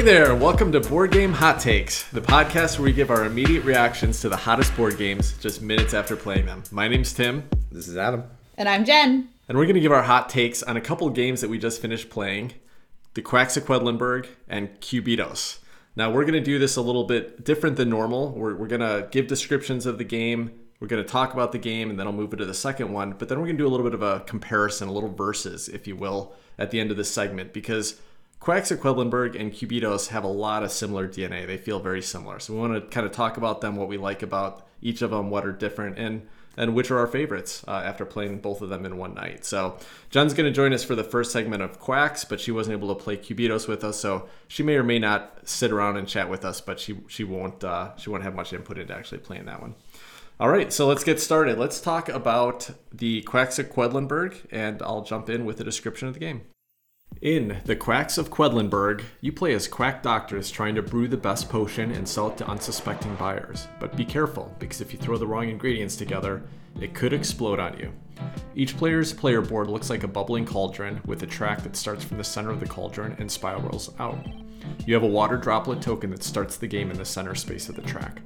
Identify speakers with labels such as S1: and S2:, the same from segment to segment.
S1: Hey there, welcome to Board Game Hot Takes, the podcast where we give our immediate reactions to the hottest board games just minutes after playing them. My name's Tim,
S2: This is Adam.
S3: And I'm Jen.
S1: and we're going to give our hot takes on a couple games that we just finished playing the Quacks of Quedlinburg and Cubitos. Now, we're going to do this a little bit different than normal. We're, we're going to give descriptions of the game, we're going to talk about the game, and then I'll move into the second one. But then we're going to do a little bit of a comparison, a little verses, if you will, at the end of this segment because Quacks of Quedlinburg and Cubitos have a lot of similar DNA. They feel very similar. So we want to kind of talk about them, what we like about each of them, what are different, and and which are our favorites uh, after playing both of them in one night. So Jen's going to join us for the first segment of Quacks, but she wasn't able to play Cubitos with us, so she may or may not sit around and chat with us, but she she won't uh, she won't have much input into actually playing that one. All right, so let's get started. Let's talk about the Quacks of Quedlinburg, and I'll jump in with a description of the game. In The Quacks of Quedlinburg, you play as quack doctors trying to brew the best potion and sell it to unsuspecting buyers. But be careful, because if you throw the wrong ingredients together, it could explode on you. Each player's player board looks like a bubbling cauldron with a track that starts from the center of the cauldron and spirals out. You have a water droplet token that starts the game in the center space of the track.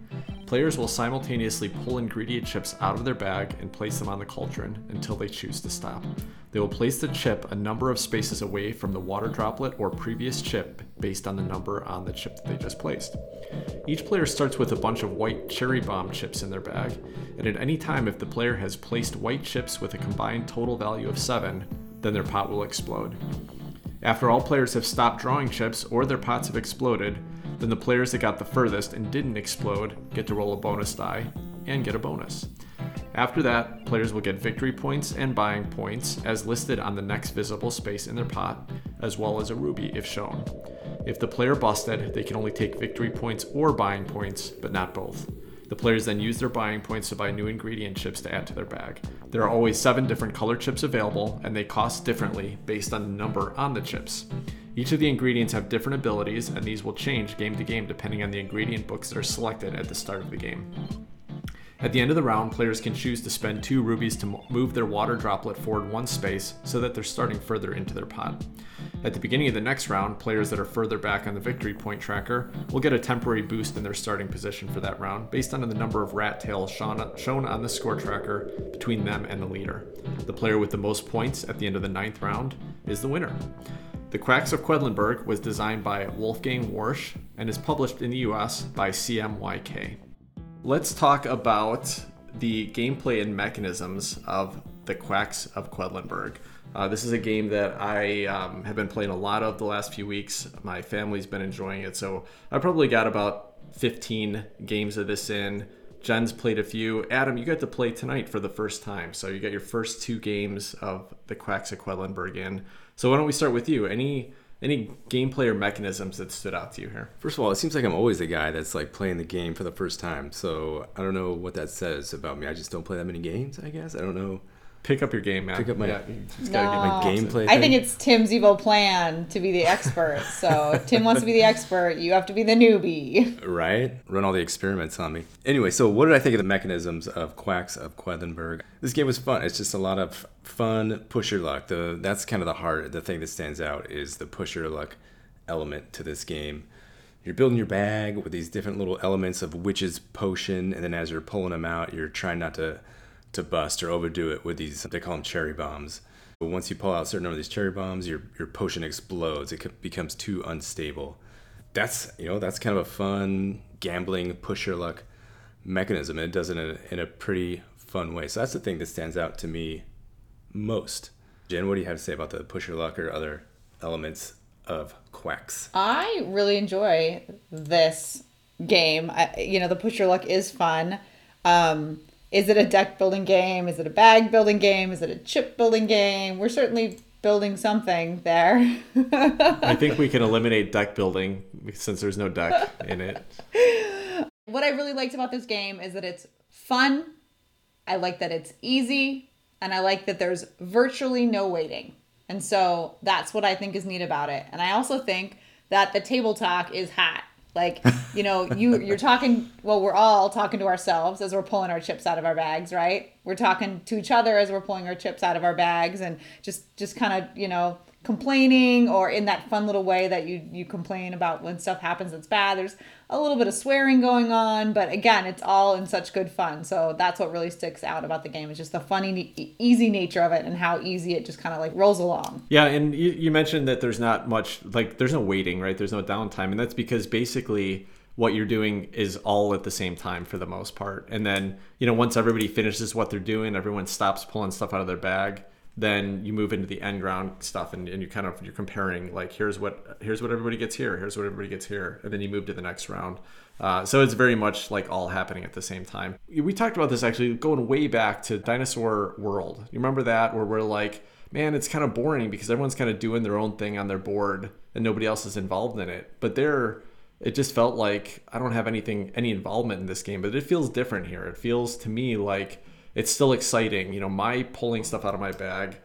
S1: Players will simultaneously pull ingredient chips out of their bag and place them on the cauldron until they choose to stop. They will place the chip a number of spaces away from the water droplet or previous chip based on the number on the chip that they just placed. Each player starts with a bunch of white cherry bomb chips in their bag, and at any time, if the player has placed white chips with a combined total value of 7, then their pot will explode. After all players have stopped drawing chips or their pots have exploded, then the players that got the furthest and didn't explode get to roll a bonus die and get a bonus. After that, players will get victory points and buying points as listed on the next visible space in their pot, as well as a ruby if shown. If the player busted, they can only take victory points or buying points, but not both. The players then use their buying points to buy new ingredient chips to add to their bag. There are always seven different color chips available, and they cost differently based on the number on the chips. Each of the ingredients have different abilities, and these will change game to game depending on the ingredient books that are selected at the start of the game. At the end of the round, players can choose to spend two rubies to move their water droplet forward one space so that they're starting further into their pot. At the beginning of the next round, players that are further back on the victory point tracker will get a temporary boost in their starting position for that round based on the number of rat tails shown on the score tracker between them and the leader. The player with the most points at the end of the ninth round is the winner. The Quacks of Quedlinburg was designed by Wolfgang Warsch and is published in the US by CMYK. Let's talk about the gameplay and mechanisms of the Quacks of Quedlinburg. Uh, this is a game that I um, have been playing a lot of the last few weeks. My family's been enjoying it, so I probably got about 15 games of this in. Jen's played a few. Adam, you got to play tonight for the first time, so you got your first two games of the Quacks of Quedlinburg in. So why don't we start with you? Any any gameplay or mechanisms that stood out to you here?
S2: First of all, it seems like I'm always the guy that's like playing the game for the first time. So I don't know what that says about me. I just don't play that many games, I guess. I don't know.
S1: Pick up your game, man.
S2: Pick up my-
S1: yeah, you just gotta get
S3: No.
S2: My gameplay.
S3: I think it's Tim's evil plan to be the expert. So if Tim wants to be the expert, you have to be the newbie.
S2: right. Run all the experiments on me. Anyway, so what did I think of the mechanisms of Quacks of Quedlinburg? This game was fun. It's just a lot of fun push your luck. The that's kind of the heart. The thing that stands out is the push your luck element to this game. You're building your bag with these different little elements of witch's potion, and then as you're pulling them out, you're trying not to to bust or overdo it with these. They call them cherry bombs. But once you pull out a certain number of these cherry bombs, your your potion explodes. It becomes too unstable. That's you know that's kind of a fun gambling push your luck mechanism. And it does it in a, in a pretty fun way. So that's the thing that stands out to me most. Jen, what do you have to say about the push your luck or other elements of quacks?
S3: I really enjoy this game. I, you know, the push your luck is fun. Um, is it a deck building game? Is it a bag building game? Is it a chip building game? We're certainly building something there.
S1: I think we can eliminate deck building since there's no deck in it.
S3: what I really liked about this game is that it's fun. I like that it's easy, and I like that there's virtually no waiting. And so that's what I think is neat about it. And I also think that the table talk is hot. Like, you know, you you're talking well, we're all talking to ourselves as we're pulling our chips out of our bags, right? we're talking to each other as we're pulling our chips out of our bags and just just kind of you know complaining or in that fun little way that you you complain about when stuff happens that's bad there's a little bit of swearing going on but again it's all in such good fun. So that's what really sticks out about the game is just the funny easy nature of it and how easy it just kind of like rolls along.
S1: Yeah and you, you mentioned that there's not much like there's no waiting right? There's no downtime and that's because basically what you're doing is all at the same time for the most part. And then you know once everybody finishes what they're doing everyone stops pulling stuff out of their bag then you move into the end ground stuff and, and you kind of you're comparing like here's what here's what everybody gets here here's what everybody gets here and then you move to the next round. Uh, so it's very much like all happening at the same time. We talked about this actually going way back to dinosaur world. You remember that? Where we're like man it's kind of boring because everyone's kind of doing their own thing on their board and nobody else is involved in it. But there it just felt like i don't have anything any involvement in this game but it feels different here. It feels to me like it's still exciting. You know, my pulling stuff out of my bag,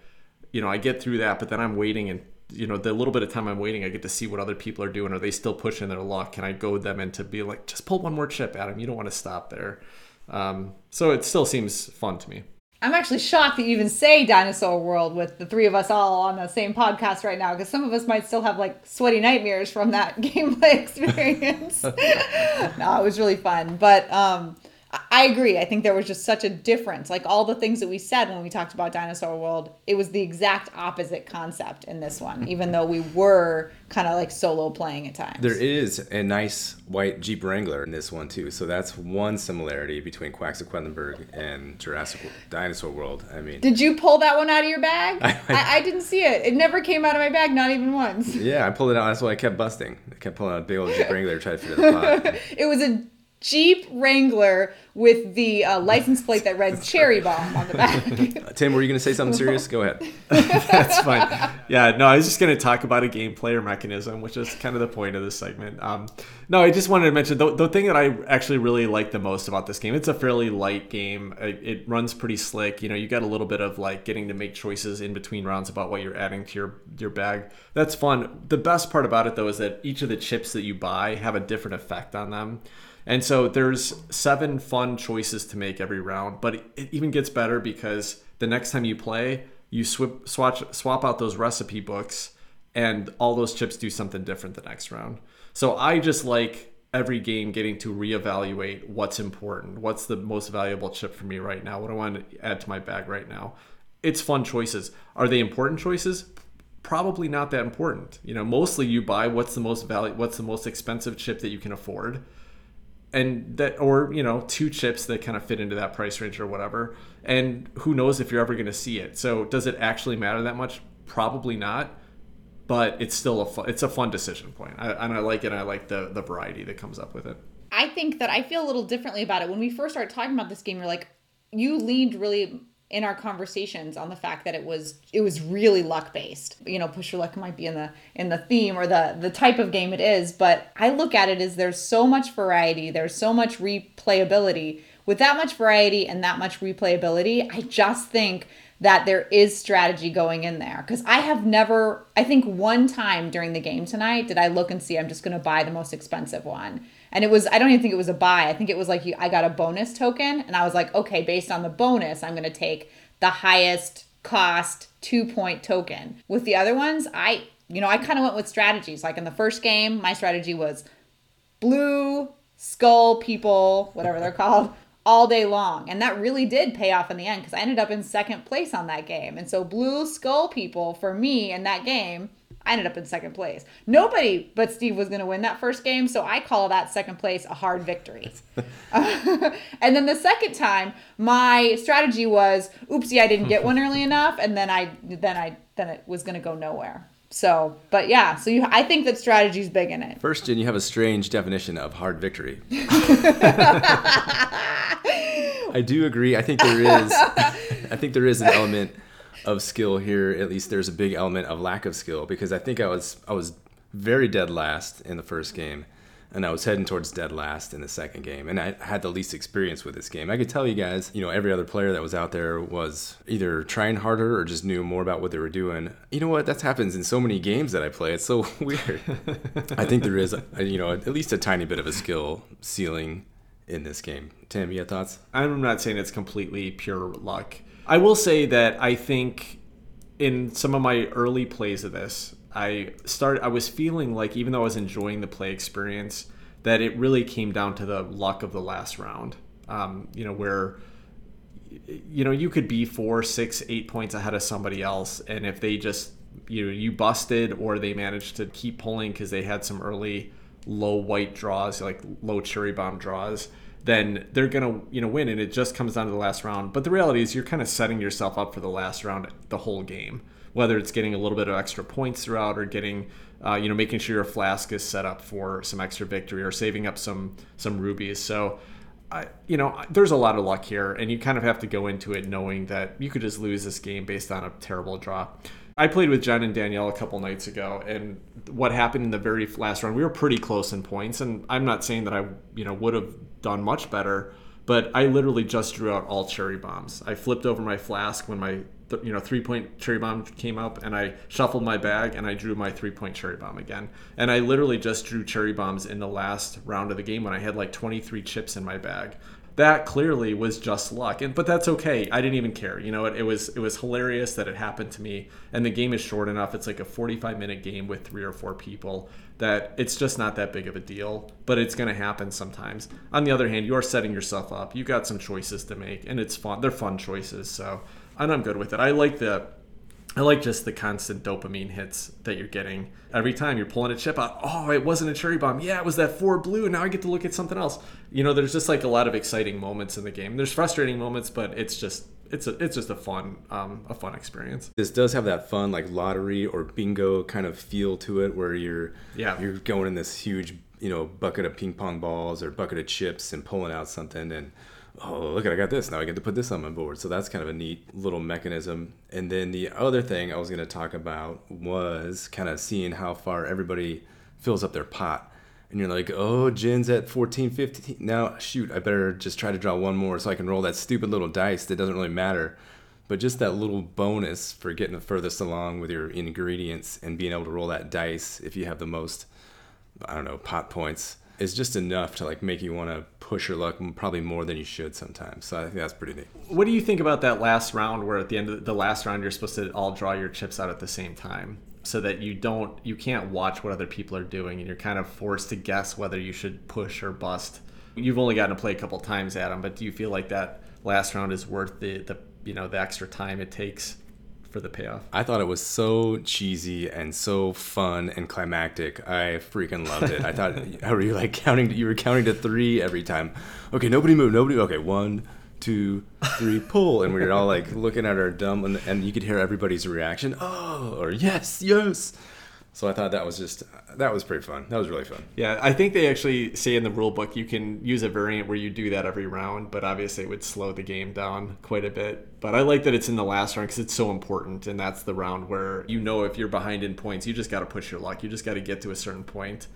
S1: you know, I get through that, but then I'm waiting and you know, the little bit of time I'm waiting, I get to see what other people are doing. Are they still pushing their luck? Can I goad them into be like, just pull one more chip, Adam. You don't want to stop there. Um, so it still seems fun to me.
S3: I'm actually shocked that you even say dinosaur world with the three of us all on the same podcast right now because some of us might still have like sweaty nightmares from that gameplay experience. no, it was really fun. But um, I agree. I think there was just such a difference. Like all the things that we said when we talked about Dinosaur World, it was the exact opposite concept in this one, hmm. even though we were kind of like solo playing at times.
S2: There is a nice white Jeep Wrangler in this one too. So that's one similarity between Quacks of Quedlinburg and Jurassic Dinosaur World. I mean,
S3: did you pull that one out of your bag? I, I, I, didn't see it. It never came out of my bag, not even once.
S2: Yeah, I pulled it out. That's why I kept busting. I kept pulling out a big old Jeep Wrangler to try to fit it in the pot.
S3: it was a Jeep Wrangler with the uh, license plate that read Cherry Bomb on the back.
S2: Tim, were you going to say something serious? Go ahead.
S1: That's fine. Yeah, no, I was just going to talk about a game player mechanism, which is kind of the point of this segment. Um, no, I just wanted to mention the, the thing that I actually really like the most about this game. It's a fairly light game. It, it runs pretty slick. You know, you got a little bit of like getting to make choices in between rounds about what you're adding to your your bag. That's fun. The best part about it though is that each of the chips that you buy have a different effect on them. And so there's seven fun choices to make every round, but it even gets better because the next time you play, you swip, swatch, swap out those recipe books and all those chips do something different the next round. So I just like every game getting to reevaluate what's important, what's the most valuable chip for me right now, what do I want to add to my bag right now. It's fun choices. Are they important choices? Probably not that important. You know, mostly you buy what's the most value, what's the most expensive chip that you can afford and that or you know two chips that kind of fit into that price range or whatever. And who knows if you're ever going to see it. So does it actually matter that much? Probably not. But it's still a fun, it's a fun decision point. I, and i like it i like the the variety that comes up with it.
S3: I think that i feel a little differently about it. When we first started talking about this game you're like you leaned really in our conversations on the fact that it was it was really luck based you know push your luck might be in the in the theme or the the type of game it is but i look at it as there's so much variety there's so much replayability. With that much variety and that much replayability i just think that there is strategy going in there. Because i have never i think one time during the game tonight did i look and see i'm just going to buy the most expensive one and it was i don't even think it was a buy. I think it was like i got a bonus token and i was like okay based on the bonus i'm going to take the highest cost two point token. With the other ones i you know i kind of went with strategies. Like in the first game my strategy was blue skull people whatever they're called all day long. And that really did pay off in the end because i ended up in second place on that game. And so blue skull people for me in that game I ended up in second place. Nobody but Steve was going to win that first game, so I call that second place a hard victory. and then the second time, my strategy was, oopsie, I didn't get one early enough, and then I then I then it was going to go nowhere. So, but yeah, so you, I think that strategy is big in it.
S2: First, Jen, you have a strange definition of hard victory. I do agree. I think there is. I think there is an element of skill here. At least there's a big element of lack of skill because I think I was I was very dead last in the first game, and I was heading towards dead last in the second game, and I had the least experience with this game. I could tell you guys, you know, every other player that was out there was either trying harder or just knew more about what they were doing. You know what? That happens in so many games that I play. It's so weird. I think there is, a, you know, at least a tiny bit of a skill ceiling in this game. Tim, you have thoughts?
S1: I'm not saying it's completely pure luck. I will say that I think in some of my early plays of this, I started I was feeling like even though I was enjoying the play experience, that it really came down to the luck of the last round. Um, you know, where you know you could be four, six, eight points ahead of somebody else, and if they just you know you busted or they managed to keep pulling because they had some early low white draws, like low cherry bomb draws, then they're gonna you know win, and it just comes down to the last round. But the reality is, you're kind of setting yourself up for the last round the whole game, whether it's getting a little bit of extra points throughout or getting uh, you know making sure your flask is set up for some extra victory or saving up some some rubies. So. I, you know, there's a lot of luck here, and you kind of have to go into it knowing that you could just lose this game based on a terrible draw. I played with Jen and Danielle a couple nights ago, and what happened in the very last round, we were pretty close in points, and I'm not saying that I, you know, would have done much better, but I literally just drew out all cherry bombs. I flipped over my flask when my, you know, three point cherry bomb came up, and I shuffled my bag and I drew my three point cherry bomb again. And I literally just drew cherry bombs in the last round of the game when I had like 23 chips in my bag that clearly was just luck. And but that's okay. I didn't even care. You know it, it, was it was hilarious that it happened to me. And the game is short enough. It's like a 45 minute game with three or four people that it's just not that big of a deal but it's going to happen sometimes. On the other hand you're setting yourself up. You got some choices to make and it's fun. They're fun choices so and i'm good with it. I like the I like just the constant dopamine hits that you're getting every time you're pulling a chip out. Oh, it wasn't a cherry bomb. Yeah, it was that four blue. And now I get to look at something else. You know, there's just like a lot of exciting moments in the game. There's frustrating moments, but it's just it's a it's just a fun um, a fun experience.
S2: This does have that fun like lottery or bingo kind of feel to it, where you're
S1: yeah
S2: you're going in this huge you know bucket of ping pong balls or bucket of chips and pulling out something and oh look at i got this. Now i get to put this on my board. So that's kind of a neat little mechanism. And then the other thing i was going to talk about was kind of seeing how far everybody fills up their pot. And you're like oh jen's at 14 15 now shoot i better just try to draw one more so i can roll that stupid little dice that doesn't really matter. But just that little bonus for getting the furthest along with your ingredients and being able to roll that dice if you have the most i don't know pot points is just enough to like make you want to push your luck probably more than you should sometimes. So I think that's pretty neat.
S1: What do you think about that last round where at the end of the last round you're supposed to all draw your chips out at the same time so that you don't you can't watch what other people are doing and you're kind of forced to guess whether you should push or bust. You've only gotten to play a couple times Adam, but do you feel like that last round is worth the the you know the extra time it takes for the payoff.
S2: I thought it was so cheesy and so fun and climactic. I freaking loved it. I thought, how were you like counting? You were counting to three every time. Okay, nobody move. Nobody. Okay, one, two, three, pull, and we were all like looking at our dumb, and, and you could hear everybody's reaction. Oh, or yes, yes. So I thought that was just that was pretty fun. That was really fun.
S1: Yeah, I think they actually say in the rule book you can use a variant where you do that every round, but obviously it would slow the game down quite a bit. But I like that it's in the last round because it's so important, and that's the round where you know if you're behind in points, you just got to push your luck. You just got to get to a certain point.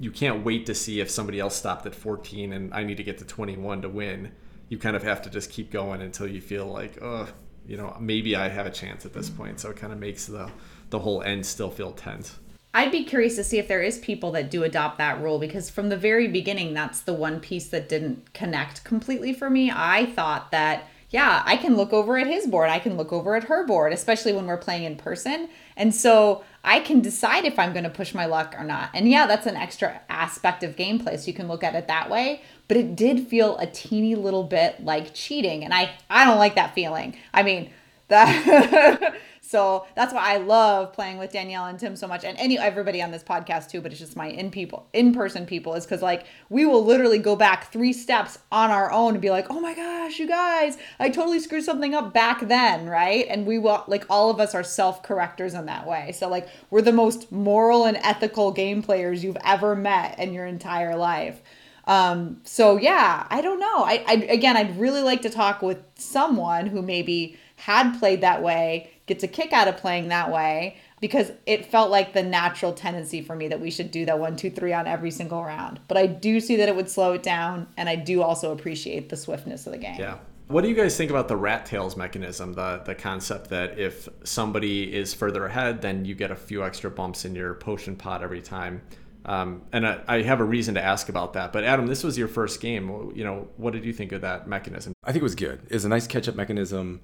S1: You can't wait to see if somebody else stopped at 14 and I need to get to 21 to win. You kind of have to just keep going until you feel like, oh, you know, maybe I have a chance at this point. So it kind of makes the the whole end still feel tense.
S3: I'd be curious to see if there is people that do adopt that rule because from the very beginning, that's the one piece that didn't connect completely for me. I thought that, yeah, I can look over at his board, I can look over at her board, especially when we're playing in person. And so I can decide if I'm going to push my luck or not. And yeah, that's an extra aspect of gameplay, so you can look at it that way. But it did feel a teeny little bit like cheating, and I I don't like that feeling. I mean, that So that's why I love playing with Danielle and Tim so much, and any everybody on this podcast too. But it's just my in people, in person people, is because like we will literally go back three steps on our own and be like, oh my gosh, you guys, I totally screwed something up back then, right? And we will like all of us are self correctors in that way. So like we're the most moral and ethical game players you've ever met in your entire life. Um, so yeah, I don't know. I, I again, I'd really like to talk with someone who maybe had played that way gets a kick out of playing that way because it felt like the natural tendency for me that we should do that one, two, three on every single round. But I do see that it would slow it down, and I do also appreciate the swiftness of the game.
S1: Yeah. What do you guys think about the rat tails mechanism? The the concept that if somebody is further ahead, then you get a few extra bumps in your potion pot every time. Um, and I, I, have a reason to ask about that. But Adam, this was your first game. You know, what did you think of that mechanism?
S2: I think it was good. It's a nice catch-up mechanism.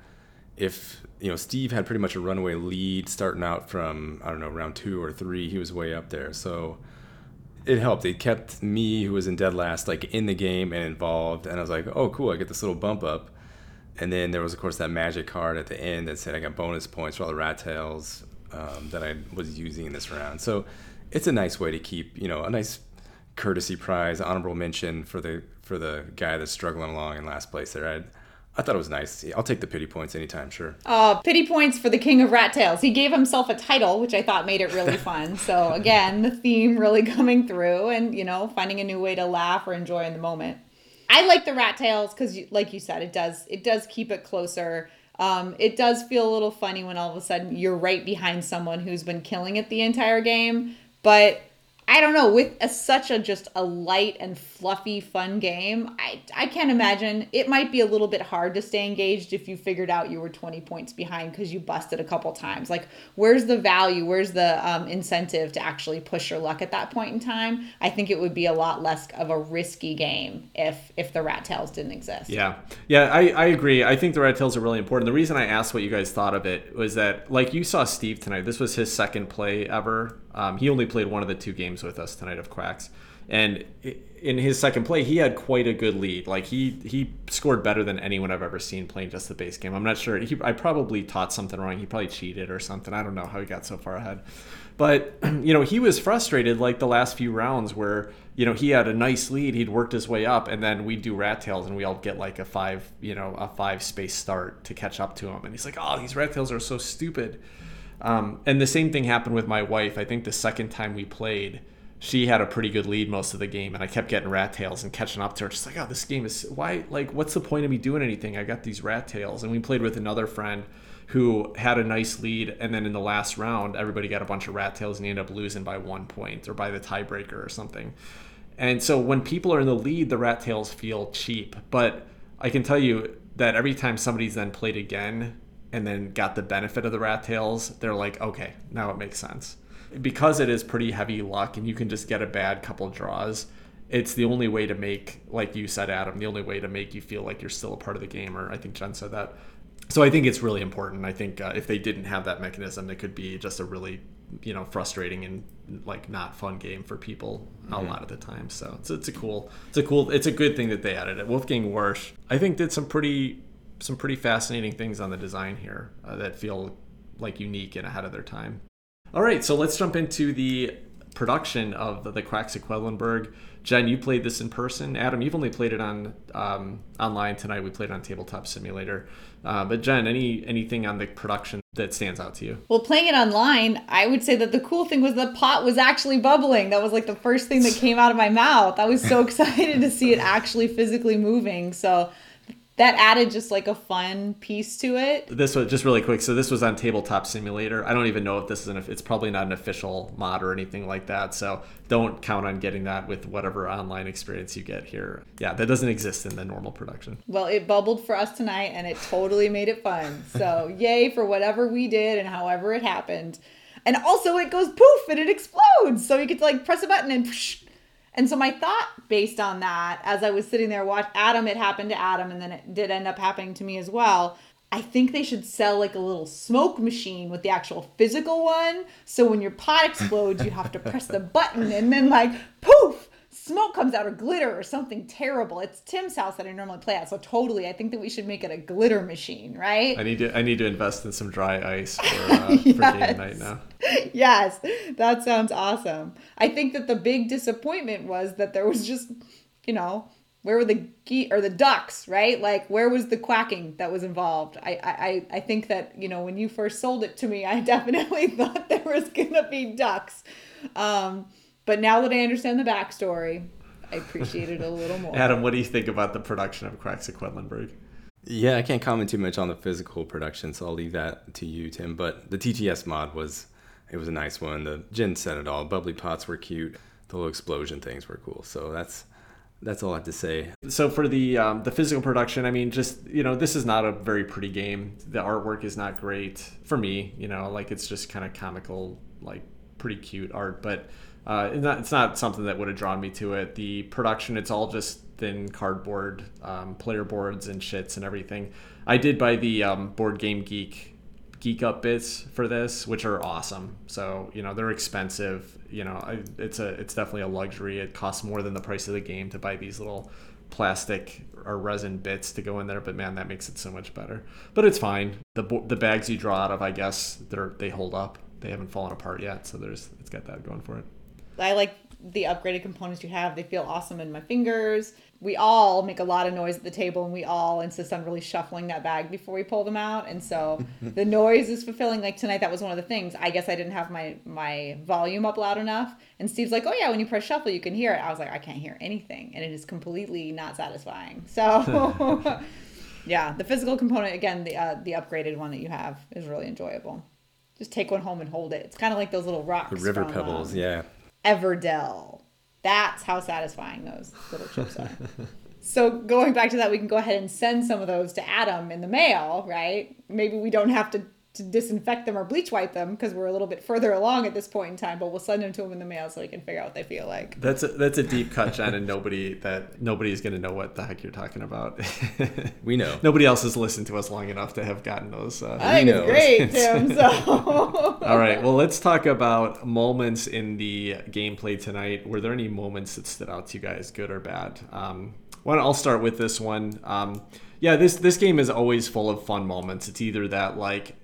S2: If you know, Steve had pretty much a runaway lead starting out from I don't know round two or three. He was way up there, so it helped. It kept me, who was in dead last, like in the game and involved. And I was like, oh, cool, I get this little bump up. And then there was, of course, that magic card at the end that said I got bonus points for all the rat tails um, that I was using in this round. So it's a nice way to keep, you know, a nice courtesy prize, honorable mention for the for the guy that's struggling along in last place there. I, I thought it was nice. I'll take the pity points anytime, sure.
S3: Uh, pity points for the King of Rat Tails. He gave himself a title, which I thought made it really fun. So again, the theme really coming through, and you know, finding a new way to laugh or enjoy in the moment. I like the rat tails because, like you said, it does it does keep it closer. Um, it does feel a little funny when all of a sudden you're right behind someone who's been killing it the entire game, but I don't know, with a, such a just a light and fluffy fun game, I I can't imagine it might be a little bit hard to stay engaged if you figured out you were 20 points behind because you busted a couple times. Like where's the value, where's the um, incentive to actually push your luck at that point in time? I think it would be a lot less of a risky game if if the rat tails didn't exist.
S1: Yeah. Yeah, I, I agree. I think the rat tails are really important. The reason I asked what you guys thought of it was that like you saw Steve tonight, this was his second play ever um, he only played one of the two games with us tonight of Quacks, and in his second play, he had quite a good lead. Like he he scored better than anyone I've ever seen playing just the base game. I'm not sure. He, I probably taught something wrong. He probably cheated or something. I don't know how he got so far ahead. But you know, he was frustrated like the last few rounds where you know he had a nice lead. He'd worked his way up, and then we'd do rat tails, and we all get like a five you know a five space start to catch up to him. And he's like, oh, these rat tails are so stupid. Um, and the same thing happened with my wife. I think the second time we played, she had a pretty good lead most of the game, and I kept getting rat tails and catching up to her. Just like, oh, this game is why? Like, what's the point of me doing anything? I got these rat tails, and we played with another friend who had a nice lead, and then in the last round, everybody got a bunch of rat tails, and he ended up losing by one point or by the tiebreaker or something. And so when people are in the lead, the rat tails feel cheap, but I can tell you that every time somebody's then played again and then got the benefit of the rat tails, they're like, okay, now it makes sense. Because it is pretty heavy luck and you can just get a bad couple draws, it's the only way to make, like you said, Adam, the only way to make you feel like you're still a part of the game. Or I think Jen said that. So I think it's really important. I think uh, if they didn't have that mechanism, it could be just a really, you know, frustrating and like not fun game for people mm-hmm. a lot of the time. So it's, it's a cool, it's a cool, it's a good thing that they added it. Wolfgang Warsch, I think, did some pretty some pretty fascinating things on the design here uh, that feel like unique and ahead of their time. All right, so let's jump into the production of the, the Quacks of Quedlinburg. Jen, you played this in person. Adam, you've only played it on um, online tonight. We played it on Tabletop Simulator. Uh, but Jen, any anything on the production that stands out to you?
S3: Well, playing it online, I would say that the cool thing was the pot was actually bubbling. That was like the first thing that came out of my mouth. I was so excited to see it actually physically moving. So that added just like a fun piece to it.
S1: This was just really quick. So this was on Tabletop Simulator. I don't even know if this is an. It's probably not an official mod or anything like that. So don't count on getting that with whatever online experience you get here. Yeah, that doesn't exist in the normal production.
S3: Well, it bubbled for us tonight, and it totally made it fun. So yay for whatever we did and however it happened. And also, it goes poof and it explodes. So you to like press a button and. Psh, and so my thought based on that, as I was sitting there watch Adam, it happened to Adam, and then it did end up happening to me as well. I think they should sell like a little smoke machine with the actual physical one. So when your pot explodes, you have to press the button and then like poof, smoke comes out or glitter or something terrible. It's Tim's house that I normally play at, so totally, I think that we should make it a glitter machine, right?
S1: I need to I need to invest in some dry ice for, uh, yes. for game night now.
S3: yes, that sounds awesome. I think that the big disappointment was that there was just, you know, where were the ge- or the ducks, right? Like where was the quacking that was involved? I I I think that you know when you first sold it to me, I definitely thought there was gonna be ducks. Um, but now that I understand the backstory, I appreciate it a little more.
S1: Adam, what do you think about the production of Quacks of Quedlinburg?
S2: Yeah, I can't comment too much on the physical production, so I'll leave that to you, Tim. But the TTS mod was it was a nice one. The Jen said it all. Bubbly pots were cute. The little explosion things were cool. So that's that's all I have to say.
S1: So for the um, the physical production, I mean, just you know, this is not a very pretty game. The artwork is not great for me. You know, like it's just kind of comical, like pretty cute art, but Uh, it's, not, it's not something that would have drawn me to it. The production, it's all just thin cardboard, um, player boards and chits and everything. I did buy the um, Board Game Geek geek up bits for this, which are awesome. So you know they're expensive. You know I, it's a it's definitely a luxury. It costs more than the price of the game to buy these little plastic or resin bits to go in there. But man, that makes it so much better. But it's fine. The the bags you draw out of, I guess they're they hold up. They haven't fallen apart yet, so there's it's got that going for it.
S3: I like the upgraded components you have. They feel awesome in my fingers. We all make a lot of noise at the table and we all insist on really shuffling that bag before we pull them out. And so the noise is fulfilling. Like tonight, that was one of the things. I guess I didn't have my, my volume up loud enough. And Steve's like, oh, yeah, when you press shuffle, you can hear it. I was like, I can't hear anything. And it is completely not satisfying. So. yeah, the physical component again, the uh, the upgraded one that you have is really enjoyable. Just take one home and hold it. It's kind of like those little rocks.
S2: The river
S3: from,
S2: pebbles,
S3: um,
S2: yeah.
S3: Everdell. That's how satisfying those little chips are. so going back to that, we can go ahead and send some of those to Adam in the mail, right? Maybe we don't have to to disinfect them or bleach wipe them because we're a little bit further along at this point in time. But we'll send them to them in the mail so he can figure out what they feel like.
S1: That's a, that's a deep cut, Jen, and nobody that nobody's gonna know what the heck you're talking about.
S2: we know.
S1: Nobody else has listened to us long enough to have gotten those. Uh,
S3: I think
S2: know.
S3: it's great, Tim. So
S1: All right. Well, let's talk about moments in the gameplay tonight. Were there any moments that stood out to you guys, good or bad? Um, well, I'll start with this one. Um, yeah, this this game is always full of fun moments. It's either that like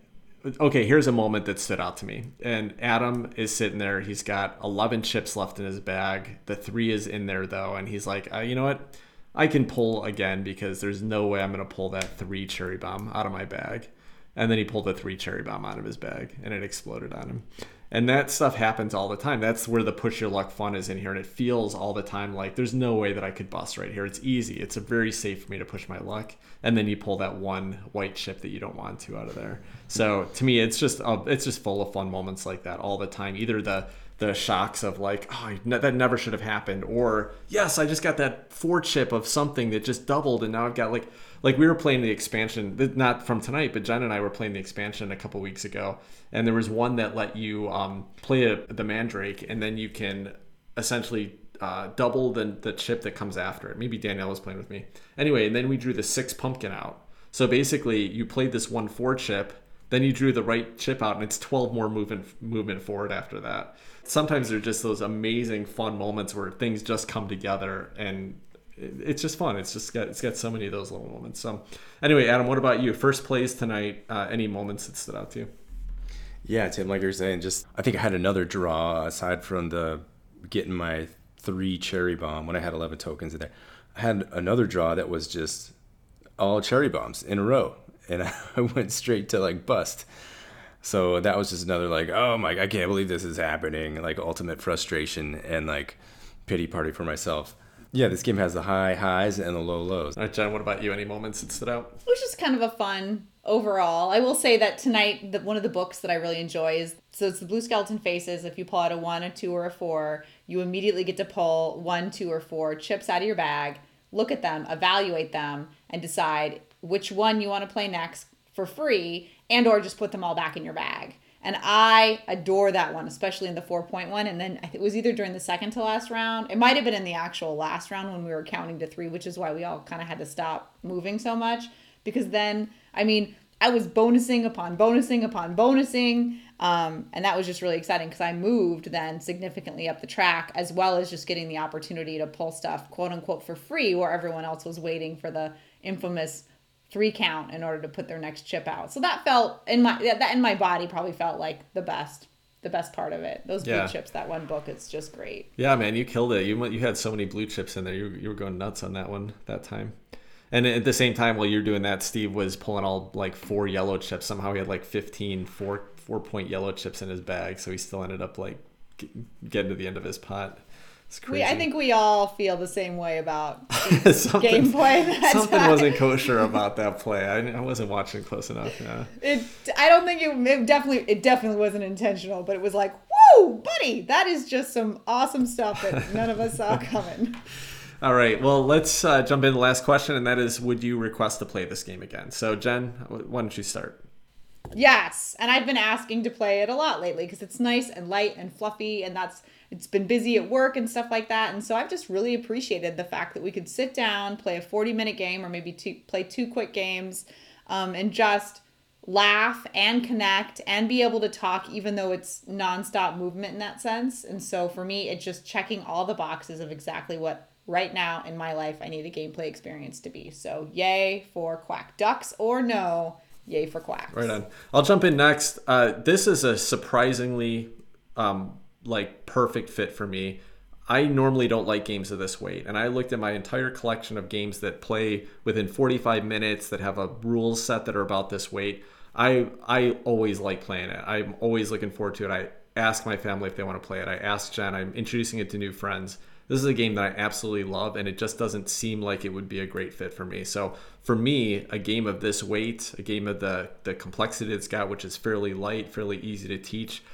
S1: okay, here's a moment that stood out to me. And Adam is sitting there. He's got 11 chips left in his bag. The three is in there, though. And he's like, uh, you know what? I can pull again because there's no way I'm going to pull that three cherry bomb out of my bag. And then he pulled the three cherry bomb out of his bag and it exploded on him. And that stuff happens all the time. That's where the push your luck fun is in here. And it feels all the time like there's no way that I could bust right here. It's easy. It's a very safe for me to push my luck. And then you pull that one white chip that you don't want to out of there. So to me, it's just uh, it's just full of fun moments like that all the time. Either the the shocks of like, oh, that never should have happened, or yes, I just got that four chip of something that just doubled, and now I've got like like we were playing the expansion, not from tonight, but Jen and I were playing the expansion a couple weeks ago, and there was one that let you um, play a, the Mandrake, and then you can essentially uh, double the, the chip that comes after it. Maybe Danielle was playing with me. Anyway, and then we drew the six pumpkin out. So basically, you played this one four chip, then you drew the right chip out, and it's 12 more movement movement forward after that. Sometimes they're just those amazing fun moments where things just come together and it's just fun. It's just got it's got so many of those little moments. So, anyway, Adam, what about you? First plays tonight. Uh, any moments that stood out to you?
S2: Yeah, Tim, like you're saying, just I think I had another draw aside from the getting my three cherry bomb when I had 11 tokens in there. I had another draw that was just all cherry bombs in a row, and I went straight to like bust. So that was just another like, oh my, I can't believe this is happening. Like ultimate frustration and like pity party for myself. Yeah, this game has the high highs and the low lows.
S1: All right, Jen, what about you? Any moments that stood out?
S3: It was just kind of a fun overall. I will say that tonight, the, one of the books that I really enjoy is so it's the Blue Skeleton Faces. If you pull out a one, a two, or a four, you immediately get to pull one, two, or four chips out of your bag, look at them, evaluate them, and decide which one you want to play next for free, and or just put them all back in your bag. And I adore that one, especially in the 4.1. And then it was either during the second to last round. It might have been in the actual last round when we were counting to three, which is why we all kind of had to stop moving so much. Because then, I mean, I was bonusing upon bonusing upon bonusing. Um, and that was just really exciting because I moved then significantly up the track, as well as just getting the opportunity to pull stuff, quote unquote, for free, where everyone else was waiting for the infamous three count in order to put their next chip out. So that felt in my that in my body probably felt like the best the best part of it. Those blue
S1: Yeah.
S3: chips, that one book, it's just great.
S1: Yeah, man, you killed it. You you had so many blue chips in there. You you were going nuts on that one that time. And at the same time, while you're doing that, Steve was pulling all like four yellow chips. Somehow he had like 15 four four point yellow chips in his bag, so he still ended up like getting to the end of his pot.
S3: We, I think we all feel the same way about gameplay. That
S1: something
S3: time.
S1: wasn't kosher about that play. I, I wasn't watching close enough. Yeah.
S3: It. I don't think it, it definitely. It definitely wasn't intentional, but it was like, whoa, buddy, that is just some awesome stuff that none of us saw coming.
S1: All right. Well, let's uh, jump into the last question, and that is, would you request to play this game again? So, Jen, why don't you start?
S3: Yes, and I've been asking to play it a lot lately because it's nice and light and fluffy, and that's it's been busy at work and stuff like that. And so I've just really appreciated the fact that we could sit down, play a 40 minute game, or maybe two, play two quick games, um, and just laugh and connect and be able to talk, even though it's nonstop movement in that sense. And so for me, it's just checking all the boxes of exactly what right now in my life I need a gameplay experience to be. So yay for Quack Ducks or no Yay for quacks.
S1: Right on. I'll jump in next. Uh, this is a surprisingly um, like perfect fit for me. I normally don't like games of this weight, and I looked at my entire collection of games that play within 45 minutes that have a rules set that are about this weight. I I always like playing it. I'm always looking forward to it. I ask my family if they want to play it. I ask Jen. I'm introducing it to new friends this is a game that I absolutely love, and it just doesn't seem like it would be a great fit for me. So for me, a game of this weight, a game of the the complexity it's got, which is fairly light, fairly easy to teach,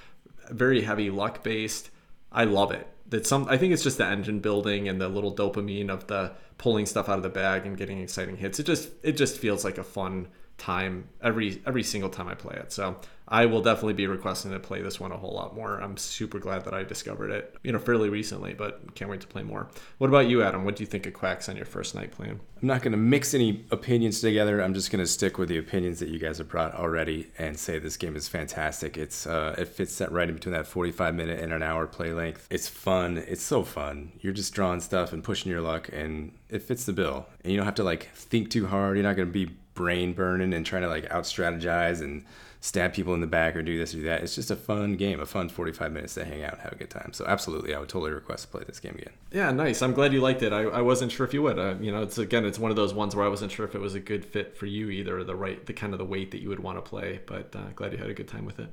S1: very heavy luck based. I love it. That some I think it's just the engine building and the little dopamine of the pulling stuff out of the bag and getting exciting hits. It just it just feels like a fun time every every single time I play it. So I will definitely be requesting to play this one a whole lot more. I'm super glad that I discovered it, you know, fairly recently, but can't wait to play more. What about you, Adam? What do you think of Quacks on your first night playing?
S2: I'm not going to mix any opinions together. I'm just going to stick with the opinions that you guys have brought already and say this game is fantastic. It's uh, it fits that right in between that 45 minute and an hour play length. It's fun. It's so fun. You're just drawing stuff and pushing your luck, and it fits the bill. And you don't have to like think too hard. You're not going to be brain burning and trying to like out strategize and stab people in the back or do this or do that. It's just a fun game, a fun 45 minutes to hang out and have a good time. So absolutely, I would totally request to play this game again.
S1: Yeah, nice. I'm glad you liked it. I, I wasn't sure if you would. Uh, you know, it's again, it's one of those ones where I wasn't sure if it was a good fit for you either, the right, the kind of the weight that you would want to play. But uh, glad you had a good time with it.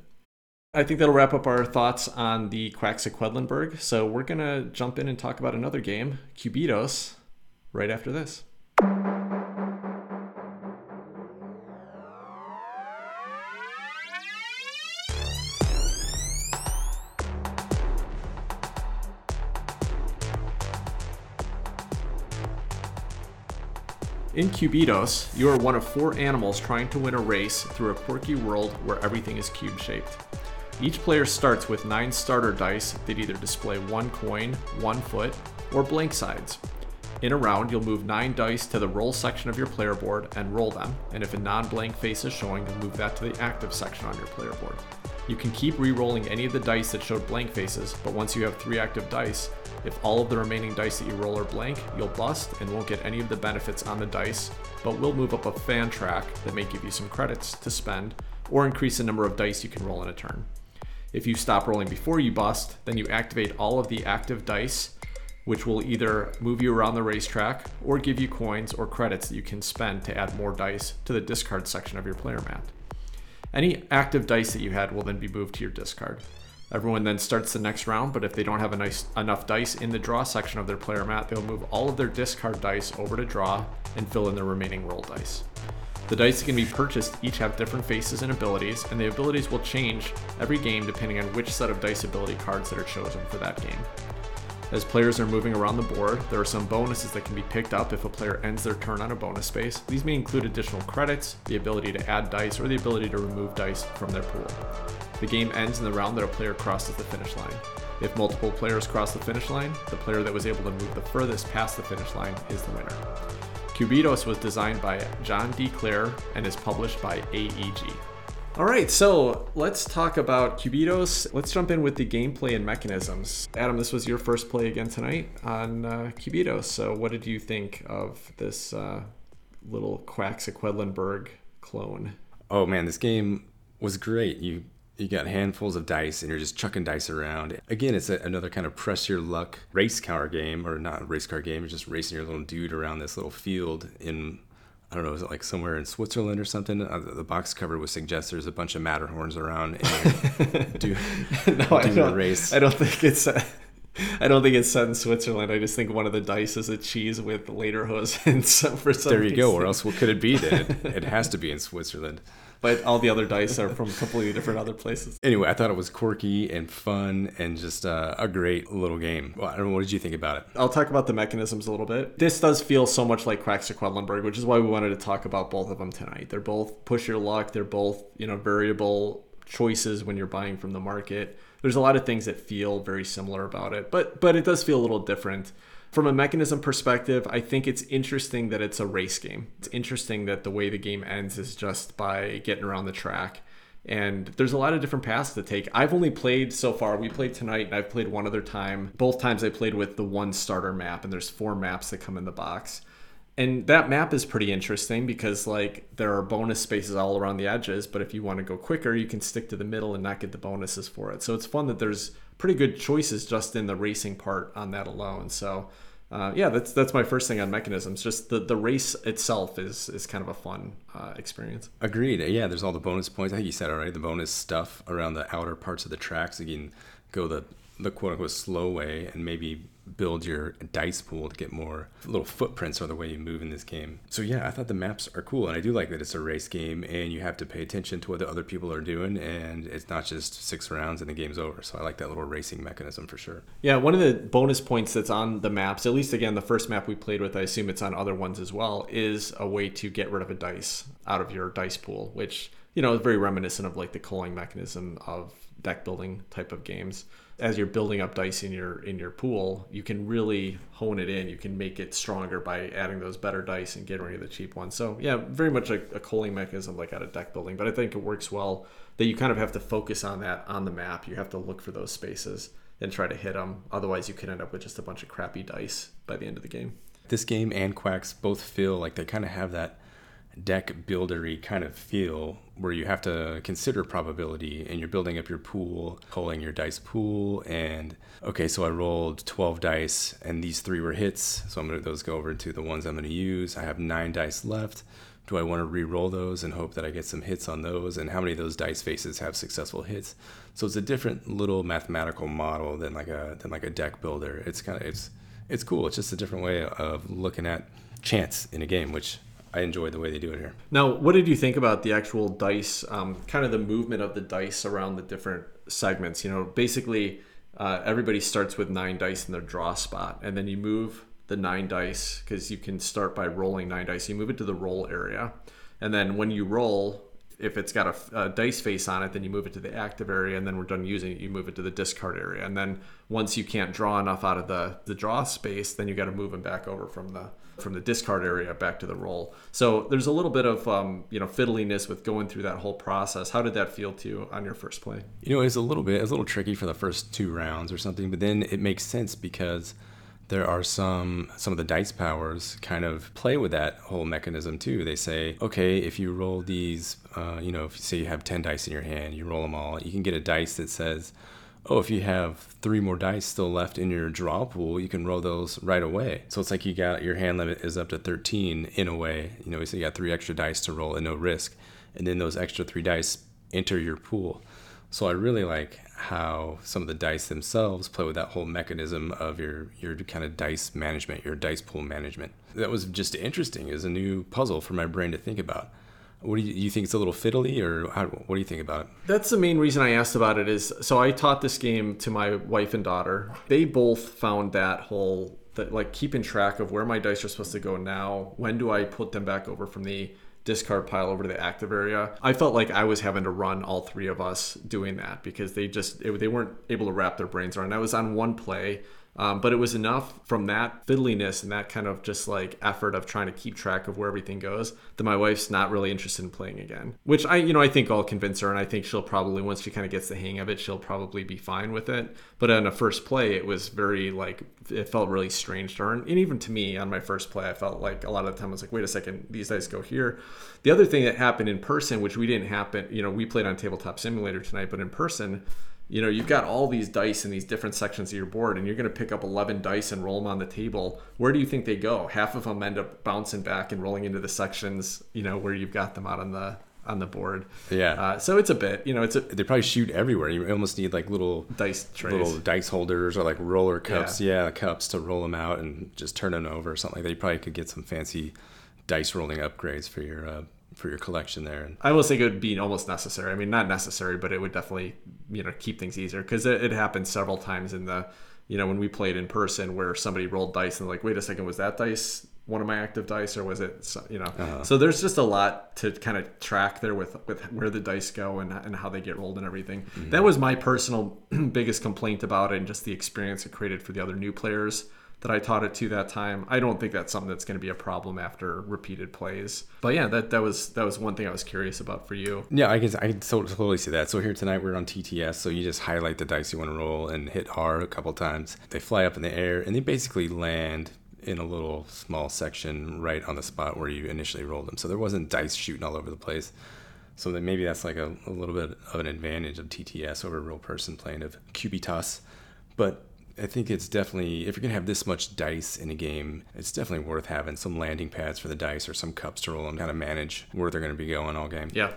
S1: I think that'll wrap up our thoughts on the Quacks of Quedlinburg. So we're gonna jump in and talk about another game, Cubitos, right after this. In Cubitos, you are one of four animals trying to win a race through a quirky world where everything is cube shaped. Each player starts with nine starter dice that either display one coin, one foot, or blank sides. In a round, you'll move nine dice to the roll section of your player board and roll them, and if a non blank face is showing, you'll move that to the active section on your player board. You can keep re rolling any of the dice that showed blank faces, but once you have three active dice, if all of the remaining dice that you roll are blank, you'll bust and won't get any of the benefits on the dice, but will move up a fan track that may give you some credits to spend or increase the number of dice you can roll in a turn. If you stop rolling before you bust, then you activate all of the active dice, which will either move you around the racetrack or give you coins or credits that you can spend to add more dice to the discard section of your player mat. Any active dice that you had will then be moved to your discard. Everyone then starts the next round, but if they don't have nice, enough dice in the draw section of their player mat, they'll move all of their discard dice over to draw and fill in their remaining roll dice. The dice that can be purchased each have different faces and abilities, and the abilities will change every game depending on which set of dice ability cards that are chosen for that game. As players are moving around the board, there are some bonuses that can be picked up if a player ends their turn on a bonus space. These may include additional credits, the ability to add dice, or the ability to remove dice from their pool. The game ends in the round that a player crosses the finish line. If multiple players cross the finish line, the player that was able to move the furthest past the finish line is the winner. Cubitos was designed by John D. Clair and is published by AEG. All right, so let's talk about Cubitos. Let's jump in with the gameplay and mechanisms. Adam, this was your first play again tonight on uh, Cubitos. So, what did you think of this uh, little Quacks of Quedlinburg clone?
S2: Oh man, this game was great. You you got handfuls of dice and you're just chucking dice around. Again, it's a, another kind of press your luck race car game, or not race car game. You're just racing your little dude around this little field in I don't know, is it like somewhere in Switzerland or something? Uh, the box cover would suggest there's a bunch of Matterhorns around and do,
S1: no, I don't, race. I don't think it's. Uh, I don't think it's set in Switzerland. I just think one of the dice is a cheese with lederhosen. And so for some
S2: there you reason. go. Or else what could it be then? It, it has to be in Switzerland.
S1: But all the other dice are from completely different other places.
S2: Anyway, I thought it was quirky and fun and just uh, a great little game. Well, I don't know, what did you think about it?
S1: I'll talk about the mechanisms a little bit. This does feel so much like Quacks of Quedlinburg, which is why we wanted to talk about both of them tonight. They're both push your luck. They're both you know variable choices when you're buying from the market. There's a lot of things that feel very similar about it, but but it does feel a little different. From a mechanism perspective, I think it's interesting that it's a race game. It's interesting that the way the game ends is just by getting around the track. And there's a lot of different paths to take. I've only played so far. We played tonight, and I've played one other time. Both times I played with the one starter map, and there's four maps that come in the box and that map is pretty interesting because like there are bonus spaces all around the edges but if you want to go quicker you can stick to the middle and not get the bonuses for it. So it's fun that there's pretty good choices just in the racing part on that alone. So uh, yeah that's that's my first thing on mechanisms. Just the, the race itself is is kind of a fun uh, experience.
S2: Agreed. Yeah there's all the bonus points. I think you said already the bonus stuff around the outer parts of the tracks so you can go the the quote unquote slow way and maybe build your dice pool to get more little footprints on the way you move in this game. So yeah, I thought the maps are cool and I do like that it's a race game and you have to pay attention to what the other people are doing and it's not just six rounds and the game's over. So I like that little racing mechanism for sure.
S1: Yeah, one of the bonus points that's on the maps, at least again the first map we played with, I assume it's on other ones as well, is a way to get rid of a dice out of your dice pool, which you know is very reminiscent of like the culling mechanism of deck building type of games as you're building up dice in your in your pool, you can really hone it in. You can make it stronger by adding those better dice and getting rid of the cheap ones. So yeah, very much a, a culling mechanism like out of deck building. But I think it works well that you kind of have to focus on that on the map. You have to look for those spaces and try to hit them. Otherwise, you can end up with just a bunch of crappy dice by the end of the game.
S2: This game and Quacks both feel like they kind of have that deck buildery kind of feel where you have to consider probability and you're building up your pool, culling your dice pool and okay, so I rolled 12 dice and these three were hits, so I'm going to those go over to the ones I'm going to use. I have 9 dice left. Do I want to re-roll those and hope that I get some hits on those and how many of those dice faces have successful hits? So it's a different little mathematical model than like a than like a deck builder. It's kind of it's it's cool. It's just a different way of looking at chance in a game, which I enjoy the way they do it here.
S1: Now, what did you think about the actual dice, um, kind of the movement of the dice around the different segments? You know, basically, uh, everybody starts with nine dice in their draw spot, and then you move the nine dice because you can start by rolling nine dice. You move it to the roll area, and then when you roll, if it's got a, a, dice face on it, then you move it to the active area, and then we're done using it. You move it to the discard area, and then once you can't draw enough out of the the draw space, then you got to move them back over from the from the discard area back to the roll. So there's a little bit of um, you know fiddliness with going through that whole process. How did that feel to you on your first play?
S2: You know, it's a little bit, it's a little tricky for the first two rounds or something, but then it makes sense because there are some some of the dice powers kind of play with that whole mechanism too. They say, okay, if you roll these, uh, you know, if you say you have ten dice in your hand, you roll them all, you can get a dice that says oh, if you have three more dice still left in your draw pool, you can roll those right away. So it's like you got your hand limit is up to 13 in a way. You know, so you got three extra dice to roll at no risk. And then those extra three dice enter your pool. So I really like how some of the dice themselves play with that whole mechanism of your your kind of dice management, your dice pool management. That was just interesting as a new puzzle for my brain to think about. What do you, you, think it's a little fiddly, or how, what do you think about it?
S1: That's the main reason I asked about it. Is so I taught this game to my wife and daughter. They both found that whole that like keeping track of where my dice are supposed to go now. When do I put them back over from the discard pile over to the active area? I felt like I was having to run all three of us doing that because they just it, they weren't able to wrap their brains around. I was on one play um, but it was enough from that fiddliness and that kind of just like effort of trying to keep track of where everything goes that my wife's not really interested in playing again. Which I, you know, I think I'll convince her, and I think she'll probably once she kind of gets the hang of it, she'll probably be fine with it. But on a first play, it was very like it felt really strange to her, and even to me on my first play, I felt like a lot of the time I was like, wait a second, these dice go here. The other thing that happened in person, which we didn't happen, you know, we played on Tabletop Simulator tonight, but in person you know you've got all these dice in these different sections of your board and you're going to pick up 11 dice and roll them on the table. Where do you think they go? Half of them end up bouncing back and rolling into the sections you know where you've got them out on the on the board.
S2: Yeah.
S1: Uh, so it's a bit you know it's a
S2: they probably shoot everywhere. You almost need like little
S1: dice trays.
S2: little dice holders or like roller cups. Yeah. yeah cups to roll them out and just turn them over or something like that. You probably could get some fancy dice rolling upgrades for your uh, for your collection there. And
S1: I will think it would be almost necessary. I mean, not necessary, but it would definitely you know keep things easier because it, it happened several times in the you know when we played in person where somebody rolled dice and like, wait a second, was that dice one of my active dice or was it you know?
S2: Uh-huh.
S1: So there's just a lot to kind of track there with with where the dice go and and how they get rolled and everything.
S2: Mm-hmm.
S1: That was my personal biggest complaint about it and just the experience it created for the other new players that I taught it to that time. I don't think that's something that's going to be a problem after repeated plays. But yeah, that that was that was one thing I was curious about for you.
S2: Yeah, I can I can totally see that. So here tonight we're on TTS, so you just highlight the dice you want to roll and hit R a couple times. They fly up in the air and they basically land in a little small section right on the spot where you initially rolled them. So there wasn't dice shooting all over the place. So maybe that's like a, a little bit of an advantage of TTS over a real person playing of Cubitos. But I think it's definitely if you're gonna have this much dice in a game, it's definitely worth having some landing pads for the dice or some cups to roll and kind of manage where they're gonna be going all game.
S1: Yeah.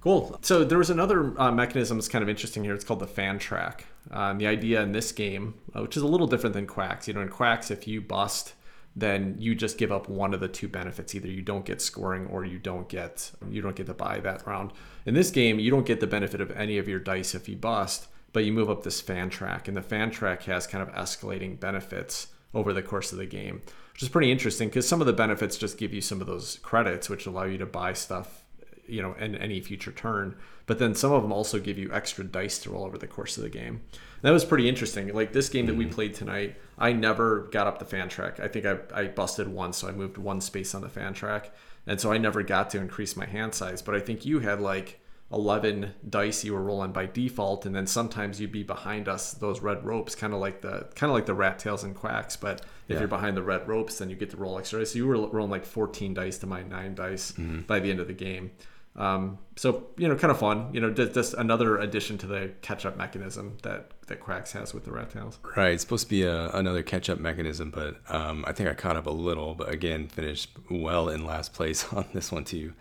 S1: Cool. So there was another uh, mechanism that's kind of interesting here. It's called the fan track. Um, the idea in this game, uh, which is a little different than Quacks. You know, in Quacks, if you bust, then you just give up one of the two benefits. Either you don't get scoring or you don't get you don't get to buy that round. In this game, you don't get the benefit of any of your dice if you bust, but you move up this fan track, and the fan track has kind of escalating benefits over the course of the game, which is pretty interesting because some of the benefits just give you some of those credits, which allow you to buy stuff you know, in any future turn. But then some of them also give you extra dice to roll over the course of the game. And that was pretty interesting. Like this game that we mm-hmm. played tonight, I never got up the fan track. I think I, I busted once, so I moved one space on the fan track. And so I never got to increase my hand size. But I think you had like 11 dice you were rolling by default and then sometimes you'd be behind us. Those red ropes kind of like the kind of like the rat tails and quacks but if
S2: Yeah.
S1: you're behind the red ropes then you get to roll extra dice. So you were rolling like 14 dice to my 9 dice by the end of the game. Um, so you know kind of fun you know just, just another addition to the catch up mechanism that that quacks has with the rat tails.
S2: Right, it's supposed to be a, another catch up mechanism, but um, I think I caught up a little, but again, finished well in last place on this one too.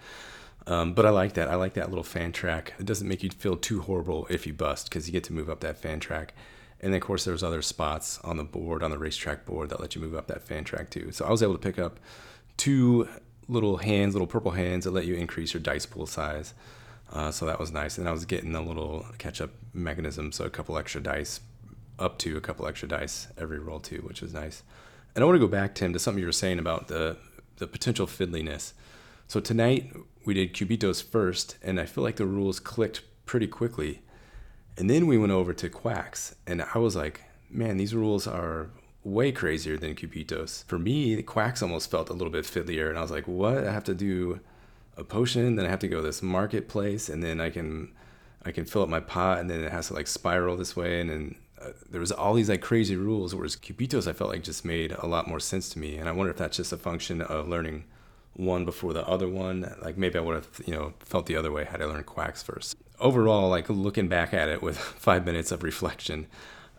S2: Um, but I like that. I like that little fan track. It doesn't make you feel too horrible if you bust because you get to move up that fan track. And then, of course, there's other spots on the board, on the racetrack board, that let you move up that fan track too. So I was able to pick up two little hands, little purple hands that let you increase your dice pool size. Uh, so that was nice. And I was getting a little catch up mechanism, so a couple extra dice, up to a couple extra dice every roll too, which was nice. And I want to go back, Tim, to something you were saying about the the potential fiddliness. So tonight we did Cubitos first, and I feel like the rules clicked pretty quickly. And then we went over to Quacks, and I was like, man, these rules are way crazier than Cubitos. For me, Quacks almost felt a little bit fiddlier, and I was like, what? I have to do a potion, then I have to go to this marketplace, and then I can I can fill up my pot, and then it has to like spiral this way, and then uh, there was all these like crazy rules. Whereas Cubitos, I felt like just made a lot more sense to me, and I wonder if that's just a function of learning one before the other one. Like maybe I would have you know felt the other way had I learned Quacks first. Overall, like looking back at it with five minutes of reflection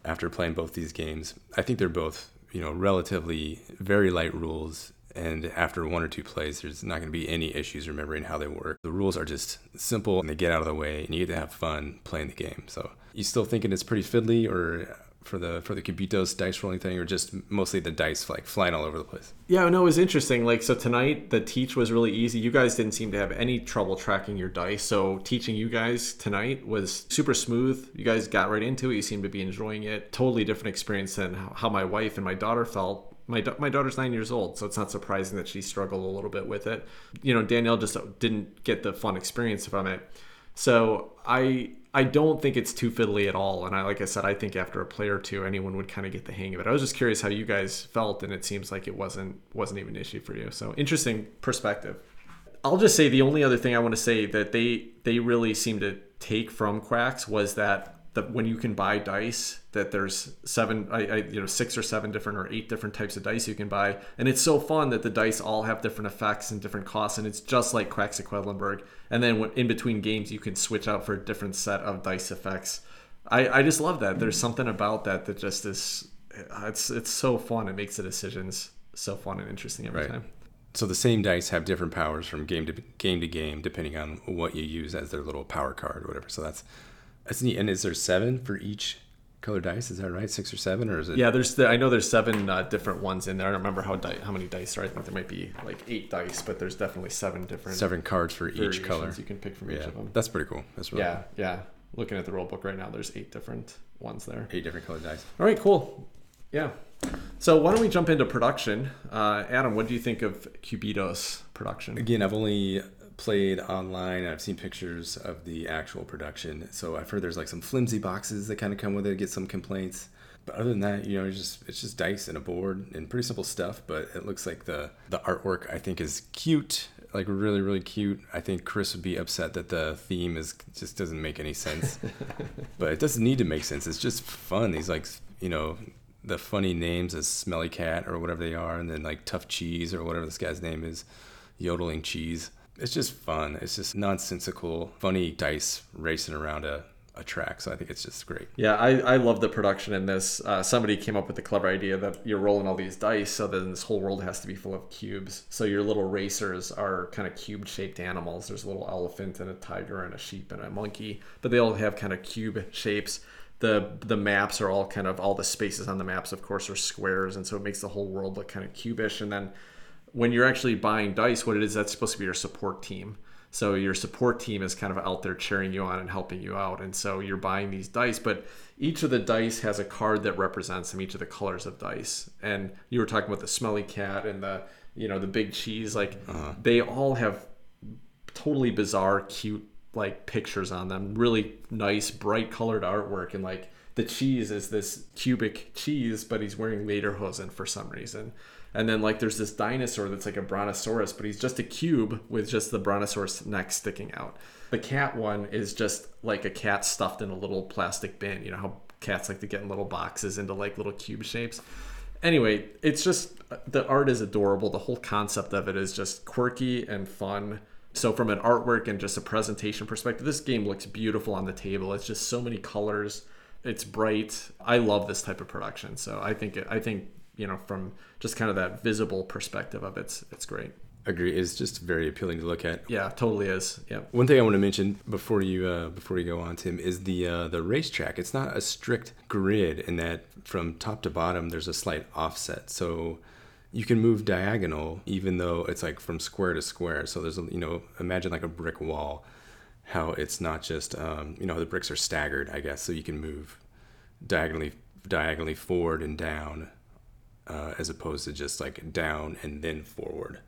S2: after playing both these games, I think they're both you know relatively very light rules and after one or two plays there's not going to be any issues remembering how they work the rules are just simple and they get out of the way and you get to have fun playing the game so you still thinking it's pretty fiddly or for the for the Cubitos dice rolling thing or just mostly the dice like flying all over the place
S1: Yeah, no, it was interesting. Like, so tonight the teach was really easy. You guys didn't seem to have any trouble tracking your dice. So, teaching you guys tonight was super smooth. You guys got right into it. You seemed to be enjoying it. Totally different experience than how my wife and my daughter felt. My, my daughter's nine years old, so it's not surprising that she struggled a little bit with it. You know, Danielle just uh, didn't get the fun experience from it. So I I don't think it's too fiddly at all. And I like I said, I think after a play or two, anyone would kind of get the hang of it. I was just curious how you guys felt, and it seems like it wasn't wasn't even an issue for you. So interesting perspective. I'll just say the only other thing I want to say that they they really seem to take from Quacks was that the, when you can buy dice, that there's seven, I, I you know six or seven different or eight different types of dice you can buy, and it's so fun that the dice all have different effects and different costs, and it's just like Quacks at Quedlinburg. And then when, in between games, you can switch out for a different set of dice effects. I, I just love that. There's mm. something about that that just is it's it's so fun. It makes the decisions so fun and interesting every
S2: Right.
S1: time.
S2: so the same dice have different powers from game to game to game depending on what you use as their little power card or whatever so that's that's neat and is there seven for each color dice. Is that right? Six or seven, or is it?
S1: Yeah, there's the, I know there's seven uh, different ones in there. I don't remember how di- how many dice are. I think there might be like eight dice, but there's definitely seven different
S2: seven cards for each color.
S1: you can pick from each of them.
S2: that's pretty cool. That's really
S1: Yeah, yeah. Looking at the rule book right now, there's eight different ones there.
S2: eight different color dice.
S1: All right, cool. Yeah. So why don't we jump into production? Uh, Adam, what do you think of Cubitos production?
S2: Again, I've only played online. I've seen pictures of the actual production, so I've heard there's like some flimsy boxes that kind of come with it. Get some complaints, but other than that, you know, it's just it's just dice and a board and pretty simple stuff. But it looks like the the artwork I think is cute, like really really cute. I think Chris would be upset that the theme is just doesn't make any sense, but it doesn't need to make sense. It's just fun. These like you know the funny names as Smelly Cat or whatever they are, and then like Tough Cheese or whatever this guy's name is, Yodeling Cheese. It's just fun. It's just nonsensical, funny dice racing around a, a track. So I think it's just great.
S1: Yeah, I, I love the production in this. Uh, somebody came up with the clever idea that you're rolling all these dice, so then this whole world has to be full of cubes. So your little racers are kind of cube shaped animals. There's a little elephant and a tiger and a sheep and a monkey, but they all have kind of cube shapes. The, the maps are all kind of all the spaces on the maps of course are squares and so it makes the whole world look kind of cubish and then when you're actually buying dice what it is that's supposed to be your support team so your support team is kind of out there cheering you on and helping you out. And so you're buying these dice, but each of the dice has a card that represents them, each of the colors of dice. And you were talking about the smelly cat and the, you know, the big cheese. Like uh-huh. they all have totally bizarre, cute like pictures on them. Really nice, bright colored artwork. And like the cheese is this cubic cheese, but he's wearing lederhosen for some reason. And then like there's this dinosaur that's like a brontosaurus, but he's just a cube with just the brontosaurus neck sticking out. The cat one is just like a cat stuffed in a little plastic bin. You know how cats like to get in little boxes into like little cube shapes. Anyway, it's just the art is adorable. The whole concept of it is just quirky and fun. So from an artwork and just a presentation perspective, this game looks beautiful on the table. It's just so many colors. It's bright. I love this type of production. So I think I think you know from just kind of that visible perspective of it, it's it's great.
S2: Agree. It's just very appealing to look at.
S1: Yeah, totally is. Yeah.
S2: One thing I want to mention before you uh, before you go on, Tim, is the uh, the racetrack. It's not a strict grid in that from top to bottom there's a slight offset, so you can move diagonal even though it's like from square to square. So there's a, you know imagine like a brick wall, how it's not just um, you know the bricks are staggered, I guess, so you can move diagonally diagonally forward and down, uh, as opposed to just like down and then forward.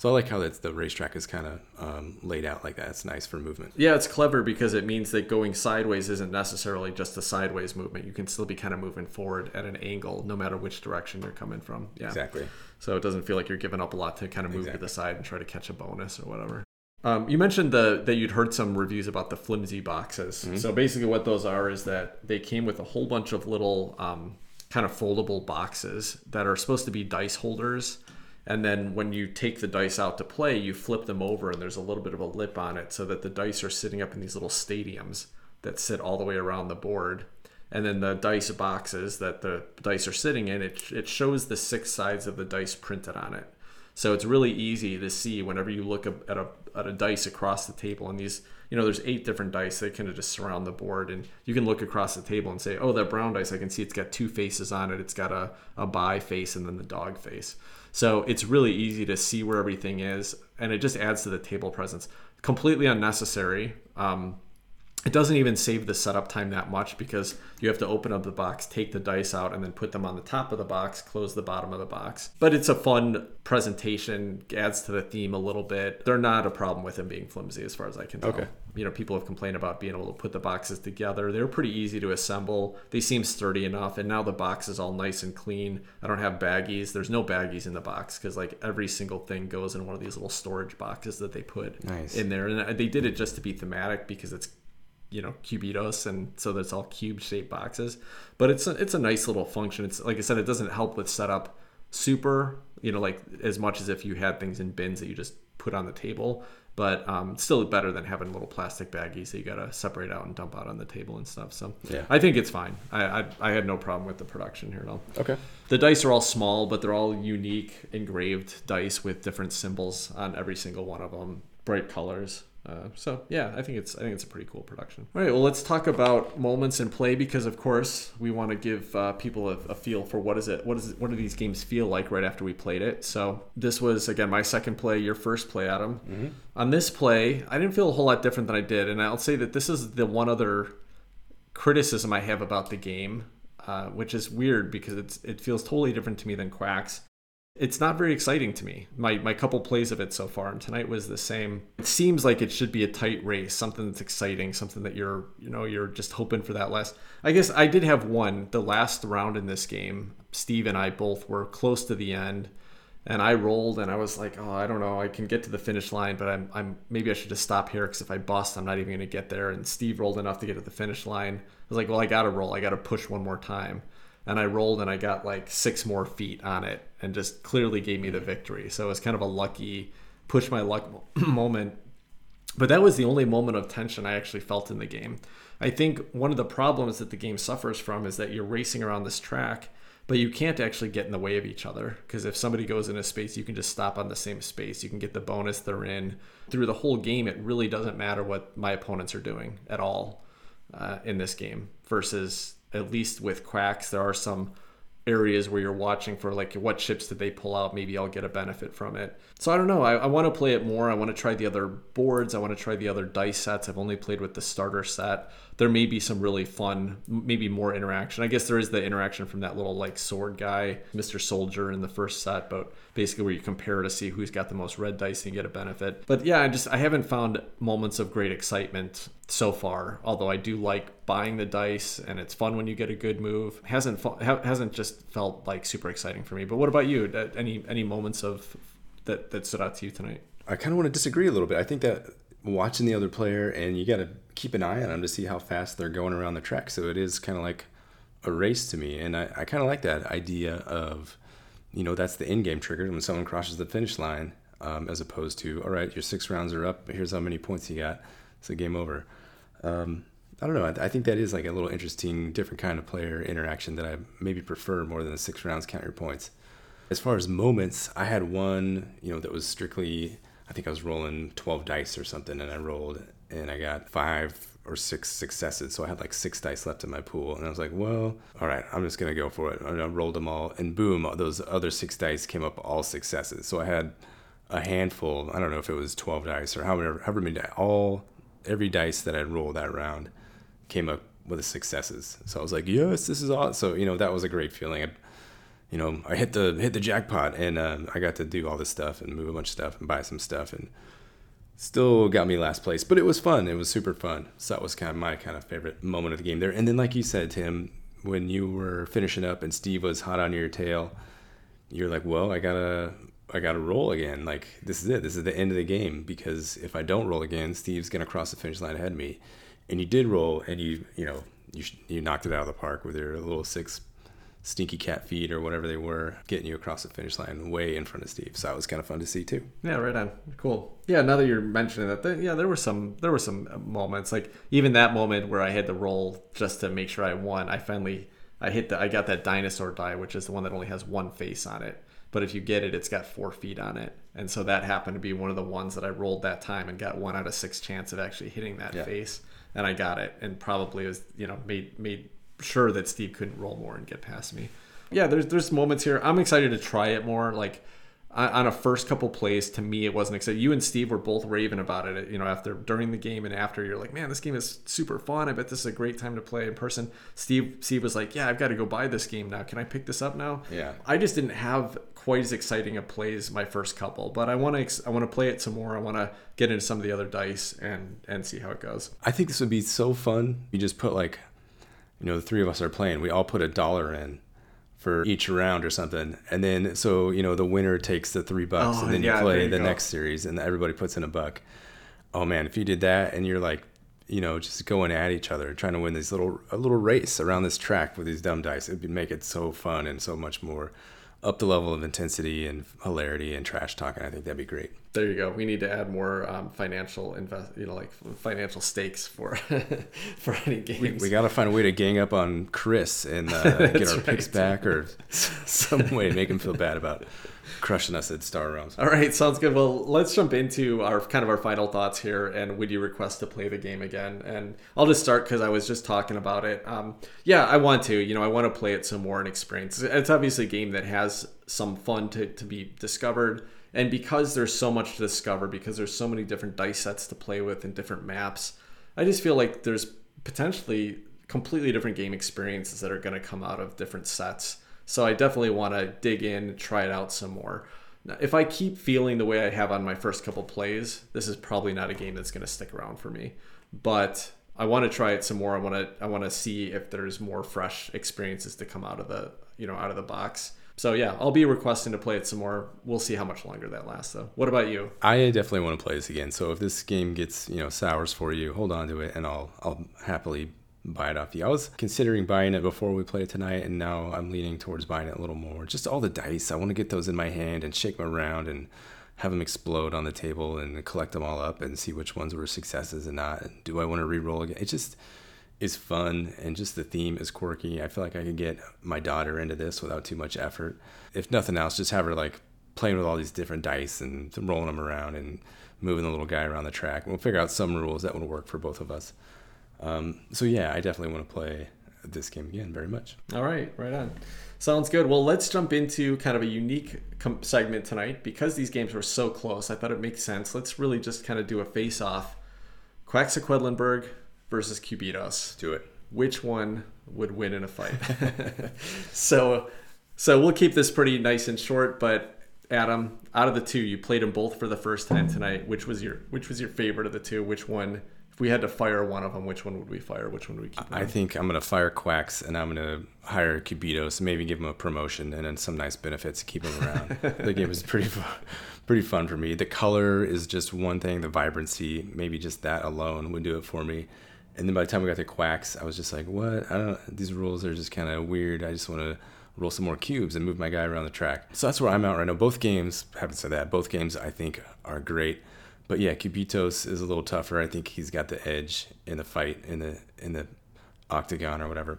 S2: So I like how that's the racetrack is kind of um, laid out like that. It's nice for movement.
S1: Yeah, it's clever because it means that going sideways isn't necessarily just a sideways movement. You can still be kind of moving forward at an angle, no matter which direction you're coming from. Yeah,
S2: Exactly.
S1: So it doesn't feel like you're giving up a lot to kind of move to the side and try to catch a bonus or whatever. Um, you mentioned the that you'd heard some reviews about the flimsy boxes. So basically, what those are is that they came with a whole bunch of little um, kind of foldable boxes that are supposed to be dice holders. And then when you take the dice out to play, you flip them over, and there's a little bit of a lip on it, so that the dice are sitting up in these little stadiums that sit all the way around the board. And then the dice boxes that the dice are sitting in, it, it shows the six sides of the dice printed on it. So it's really easy to see whenever you look at a, at a dice across the table. And these, you know, there's eight different dice that kind of just surround the board. And you can look across the table and say, oh, that brown dice, I can see it's got two faces on it. It's got a, a buy face and then the dog face. So it's really easy to see where everything is. And it just adds to the table presence. Completely unnecessary. Um, it doesn't even save the setup time that much because you have to open up the box, take the dice out, and then put them on the top of the box, close the bottom of the box. But it's a fun presentation, adds to the theme a little bit. They're not a problem with them being flimsy as far as I can tell.
S2: Okay.
S1: You know, people have complained about being able to put the boxes together. They're pretty easy to assemble. They seem sturdy enough, and now the box is all nice and clean. I don't have baggies. There's no baggies in the box because like every single thing goes in one of these little storage boxes that they put
S2: Nice.
S1: in there, and uh, they did it just to be thematic because it's you know cubitos and so that's all cube shaped boxes but it's a, it's a nice little function it's like i said it doesn't help with setup super you know like as much as if you had things in bins that you just put on the table but um, still better than having little plastic baggies that you gotta separate out and dump out on the table and stuff so
S2: Yeah.
S1: i think it's fine I, I i had no problem with the production here at all
S2: Okay.
S1: the dice are all small, but they're all unique engraved dice with different symbols on every single one of them. Bright colors. Uh, so yeah, I think it's I think it's a pretty cool production. All right, well let's talk about moments in play because of course we want to give uh, people a, a, feel for what is it what is it, what do these games feel like right after we played it. So this was again my second play, your first play, Adam. Mm-hmm. On this play, I didn't feel a whole lot different than I did, and I'll say that this is the one other criticism I have about the game, uh, which is weird because it's it feels totally different to me than Quacks it's not very exciting to me. My my couple plays of it so far, and tonight was the same. It seems like it should be a tight race, something that's exciting, something that you're you know you're just hoping for that last. I guess I did have one the last round in this game. Steve and I both were close to the end, and I rolled, and I was like, oh, I don't know, I can get to the finish line, but I'm I'm maybe I should just stop here because if I bust, I'm not even gonna get there. And Steve rolled enough to get to the finish line. I was like, well, I gotta roll, I gotta push one more time and I rolled and I got like six more feet on it and just clearly gave me the victory. So it was kind of a lucky push my luck moment. But that was the only moment of tension I actually felt in the game. I think one of the problems that the game suffers from is that you're racing around this track, but you can't actually get in the way of each other. Because if somebody goes in a space, you can just stop on the same space. You can get the bonus they're in. Through the whole game, it really doesn't matter what my opponents are doing at all uh, in this game versus at least with quacks, there are some areas where you're watching for like what chips did they pull out? Maybe i'll get a benefit from it. So i don't know. I, I want to play it more. I want to try the other boards. I want to try the other dice sets. I've only played with the starter set there may be some really fun maybe more interaction. I guess there is the interaction from that little like sword guy mr soldier in the first set but basically where you compare to see who's got the most red dice and get a benefit. But yeah i just i haven't found moments of great excitement so far although i do like buying the dice and it's fun when you get a good move. Hasn't hasn't just felt like super exciting for me. But what about you? Any any moments of that that stood out to you tonight?
S2: I kind of want to disagree a little bit. I think that watching the other player and you got to keep an eye on them to see how fast they're going around the track. So it is kind of like a race to me and i, I kind of like that idea of you know that's the in-game trigger when someone crosses the finish line um, as opposed to all right your six rounds are up here's how many points you got a game over. Um, i don't know I, I, think that is like a little interesting different kind of player interaction that i maybe prefer more than the six rounds count your points. As far as moments i had one you know that was strictly i think i was rolling 12 dice or something and i rolled and i got five or six successes. So I had like six dice left in my pool. And I was like, well, all right, I'm just going to go for it. And I rolled them all. And boom, those other six dice came up all successes. So I had a handful, I don't know if it was 12 dice or however, however many, dice all, every dice that I rolled that round came up with successes. So I was like, yes, this is awesome. So, you know, that was a great feeling. I, you know, I hit the hit the jackpot, and um, I got to do all this stuff and move a bunch of stuff and buy some stuff, and still got me last place, but it was fun. It was super fun. So that was kind of my kind of favorite moment of the game there. And then, like you said, Tim, when you were finishing up and Steve was hot on your tail, you're like, well, I gotta, I gotta roll again. Like this is it. This is the end of the game because if I don't roll again, Steve's gonna cross the finish line ahead of me. And you did roll, and you, you know, you you knocked it out of the park with your little six stinky cat feet or whatever they were getting you across the finish line way in front of Steve. So that was kind of fun to see too.
S1: Yeah, right on. Cool. Yeah, now that you're mentioning that, yeah, there were some there were some uh, moments like even that moment where I had to roll just to make sure I won. I finally I hit the I got that dinosaur die, which is the one that only has one face on it. But if you get it, it's got four feet on it, and so that happened to be one of the ones that I rolled that time and got one out of six chance of actually hitting that yeah. face, and I got it, and probably was you know made made sure that Steve couldn't roll more and get past me. Yeah, there's there's moments here. I'm excited to try it more. Like on a first couple plays, to me, it wasn't exciting. You and Steve were both raving about it. You know, after during the game and after, you're like, man, this game is super fun. I bet this is a great time to play in person. Steve Steve was like, yeah, I've got to go buy this game now. Can I pick this up now?
S2: Yeah.
S1: I just didn't have quite as exciting a plays my first couple, but I want to I want to play it some more. I want to get into some of the other dice and and see how it goes.
S2: I think this would be so fun. You just put like you know, the three of us are playing, we all put a dollar in for each round or something. And then, so, you know, the winner takes the three bucks oh, and then yeah, you play you the go. next series and everybody puts in a buck. Oh man, if you did that and you're like, you know, just going at each other, trying to win this little, a little race around this track with these dumb dice, it'd make it so fun and so much more up the level of intensity and hilarity and trash talking. I think that'd be great.
S1: There you go. We need to add more um, financial invest, you know, like financial stakes for for any games.
S2: We, we got to find a way to gang up on Chris and uh, get our right. picks back, or some way to make him feel bad about crushing us at Star Realms.
S1: All right, sounds good. Well, let's jump into our kind of our final thoughts here, and would you request to play the game again? And I'll just start because I was just talking about it. Um, yeah, I want to. You know, I want to play it some more and experience. It's obviously a game that has some fun to to be discovered, and because there's so much to discover, because there's so many different dice sets to play with and different maps, I just feel like there's potentially completely different game experiences that are going to come out of different sets. So I definitely want to dig in, try it out some more. Now, if I keep feeling the way I have on my first couple plays, this is probably not a game that's going to stick around for me. But I want to try it some more. I want to I want to see if there's more fresh experiences to come out of the you know out of the box. So yeah, I'll be requesting to play it some more. We'll see how much longer that lasts though. What about you?
S2: I definitely want to play this again. So if this game gets you know sours for you, hold on to it, and I'll I'll happily buy it off you. I was considering buying it before we play it tonight, and now I'm leaning towards buying it a little more. Just all the dice. I want to get those in my hand and shake them around and have them explode on the table and collect them all up and see which ones were successes and not. And do I want to re-roll again? It just is fun and just the theme is quirky. I feel like I could get my daughter into this without too much effort. If nothing else, just have her like playing with all these different dice and rolling them around and moving the little guy around the track. We'll figure out some rules that would work for both of us. Um, so yeah, I definitely want to play this game again very much.
S1: All right, right on. Sounds good. Well, let's jump into kind of a unique com- segment tonight because these games were so close. I thought it makes sense. Let's really just kind of do a face-off: Quedlinburg versus Cubitos.
S2: Do it.
S1: Which one would win in a fight? so, so we'll keep this pretty nice and short. But Adam, out of the two, you played them both for the first time tonight. Which was your Which was your favorite of the two? Which one we had to fire one of them, which one would we fire? Which one would we keep?
S2: I think I'm gonna fire Quacks and I'm gonna hire Cubitos, maybe give him a promotion and then some nice benefits to keep him around. the game is pretty fun, pretty fun for me. The color is just one thing. The vibrancy, maybe just that alone would do it for me. And then by the time we got to Quacks, I was just like, what? I don't. These rules are just kind of weird. I just want to roll some more cubes and move my guy around the track. So that's where I'm at right now. Both games, haven't said that. Both games I think are great but yeah, Cubitos is a little tougher. I think he's got the edge in the fight in the in the octagon or whatever.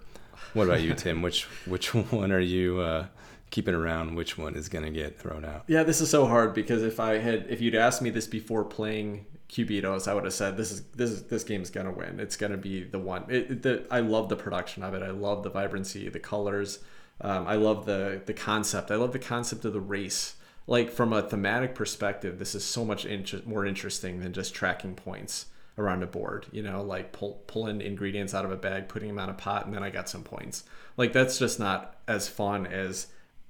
S2: What about you, Tim? which which one are you uh, keeping around? Which one is going to get thrown out?
S1: Yeah, this is so hard because if I had if you'd asked me this before playing Cubitos, I would have said this is this is this game's gonna win. It's gonna be the one. It, the, I love the production of it. I love the vibrancy, the colors. Um, I love the the concept. I love the concept of the race like from a thematic perspective, this is so much inter- more interesting than just tracking points around a board. You know, like pull pulling ingredients out of a bag, putting them on a pot, and then I got some points. Like that's just not as fun as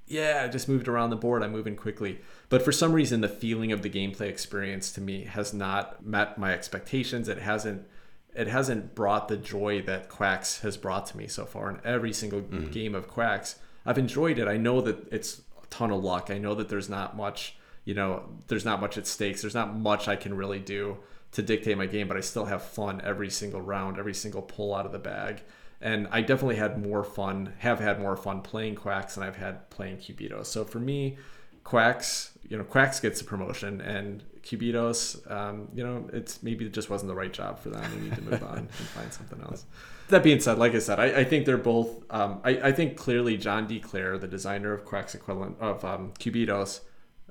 S1: yeah, I just moved around the board. I'm moving quickly. But for some reason, the feeling of the gameplay experience to me has not met my expectations. It hasn't. It hasn't brought the joy that Quacks has brought to me so far. In every single mm. game of Quacks, I've enjoyed it. I know that it's ton of luck. I know that there's not much, you know, there's not much at stakes. There's not much I can really do to dictate my game, but I still have fun every single round, every single pull out of the bag. And I definitely had more fun, have had more fun playing Quacks than I've had playing Cubitos. So for me, Quacks, you know, Quacks gets a promotion, and Cubitos, um, you know, it's maybe it just wasn't the right job for them. They need to move on and find something else that being said, like I said, I, I think they're both. Um, I, I think clearly John D. Clair, the designer of Quacks equivalent of um, Cubitos,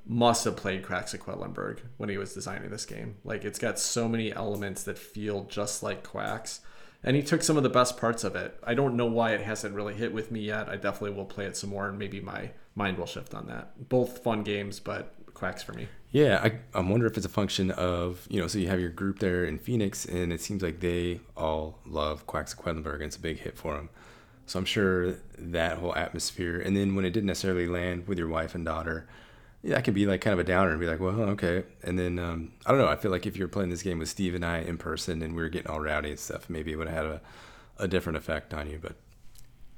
S1: must have played Quedlinburg when he was designing this game. Like it's got so many elements that feel just like Quacks, and he took some of the best parts of it. I don't know why it hasn't really hit with me yet. I definitely will play it some more, and maybe my mind will shift on that. Both fun games, but Quacks for me.
S2: Yeah, I, I wonder if it's a function of, you know, so you have your group there in Phoenix, and it seems like they all love Quacks of Quedlinburg, and it's a big hit for them. So I'm sure that whole atmosphere, and then when it didn't necessarily land with your wife and daughter, yeah, that can be like kind of a downer and be like, well, okay. And then um, I don't know. I feel like if you're playing this game with Steve and I in person, and we were getting all rowdy and stuff, maybe it would have had a, a different effect on you. But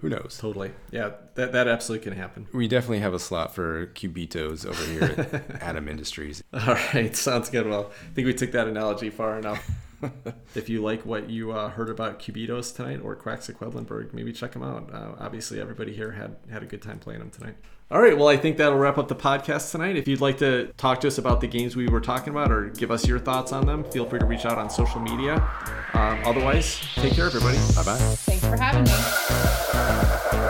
S2: who knows?
S1: Totally. Yeah, that, that absolutely can happen.
S2: We definitely have a slot for Cubitos over here at Atom Industries.
S1: All right, sounds good. Well, I think we took that analogy far enough. if you like what you uh, heard about Cubitos tonight or Quacks of Quedlinburg, maybe check them out. Uh, obviously, everybody here had had a good time playing them tonight. All right, well, I think that'll wrap up the podcast tonight. If you'd like to talk to us about the games we were talking about or give us your thoughts on them, feel free to reach out on social media. Um, otherwise, take care, everybody. Bye bye.
S3: Thanks for having me.